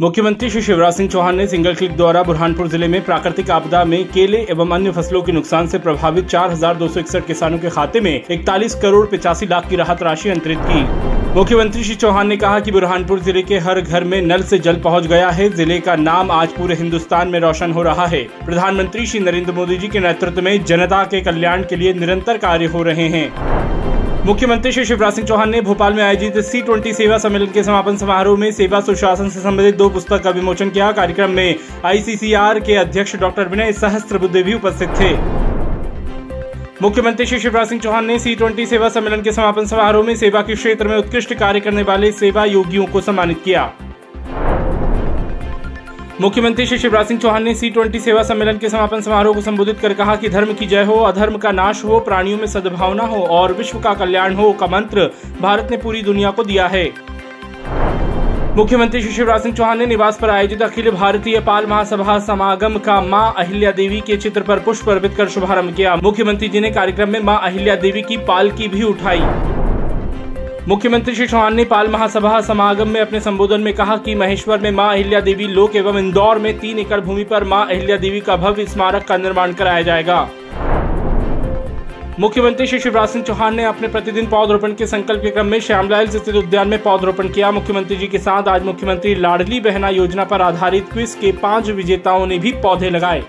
मुख्यमंत्री श्री शिवराज सिंह चौहान ने single click द्वारा बुरहानपुर ज़िले में प्राकृतिक आपदा में केले एवं अन्य फ़सलों के नुकसान से प्रभावित चार हज़ार दो सौ इकसठ किसानों के खाते में इकतालीस करोड़ पिचासी लाख की राहत राशि अंतरित की। मुख्यमंत्री श्री चौहान ने कहा कि बुरहानपुर ज़िले के हर घर में नल से जल पहुँच गया है। ज़िले का नाम आज पूरे हिंदुस्तान में रोशन हो रहा है। प्रधानमंत्री श्री नरेंद्र मोदी जी के नेतृत्व में जनता के कल्याण के लिए निरंतर कार्य हो रहे हैं। मुख्यमंत्री श्री शिवराज सिंह चौहान ने भोपाल में आयोजित सी ट्वेंटी सेवा सम्मेलन के समापन समारोह में सेवा सुशासन से संबंधित दो पुस्तक का विमोचन किया। कार्यक्रम में आईसीसीआर के अध्यक्ष डॉक्टर विनय सहस्त्र भी उपस्थित थे। मुख्यमंत्री श्री शिवराज सिंह चौहान ने सी ट्वेंटी सेवा सम्मेलन के समापन समारोह में सेवा के क्षेत्र में उत्कृष्ट कार्य करने वाले सेवा योगियों को सम्मानित किया। मुख्यमंत्री श्री शिवराज सिंह चौहान ने सी ट्वेंटी सेवा सम्मेलन के समापन समारोह को संबोधित कर कहा कि धर्म की जय हो, अधर्म का नाश हो, प्राणियों में सद्भावना हो और विश्व का कल्याण हो का मंत्र भारत ने पूरी दुनिया को दिया है। मुख्यमंत्री श्री शिवराज सिंह चौहान ने निवास पर आयोजित अखिल भारतीय पाल महासभा समागम का माँ अहिल्या देवी के चित्र पर पुष्प अर्पित कर शुभारंभ किया। मुख्यमंत्री जी ने कार्यक्रम में माँ अहिल्या देवी की पालकी भी उठाई। मुख्यमंत्री श्री चौहान ने पाल महासभा समागम में अपने संबोधन में कहा कि महेश्वर में माँ अहिल्या देवी लोक एवं इंदौर में तीन एकड़ भूमि पर माँ अहिल्या देवी का भव्य स्मारक का निर्माण कराया जाएगा। मुख्यमंत्री श्री शिवराज सिंह चौहान ने अपने प्रतिदिन पौधरोपण के संकल्प के क्रम में श्यामलाल स्थित उद्यान में पौधरोपण किया। मुख्यमंत्री जी के साथ आज मुख्यमंत्री लाडली बहना योजना पर आधारित क्विज के पाँच विजेताओं ने भी पौधे लगाए।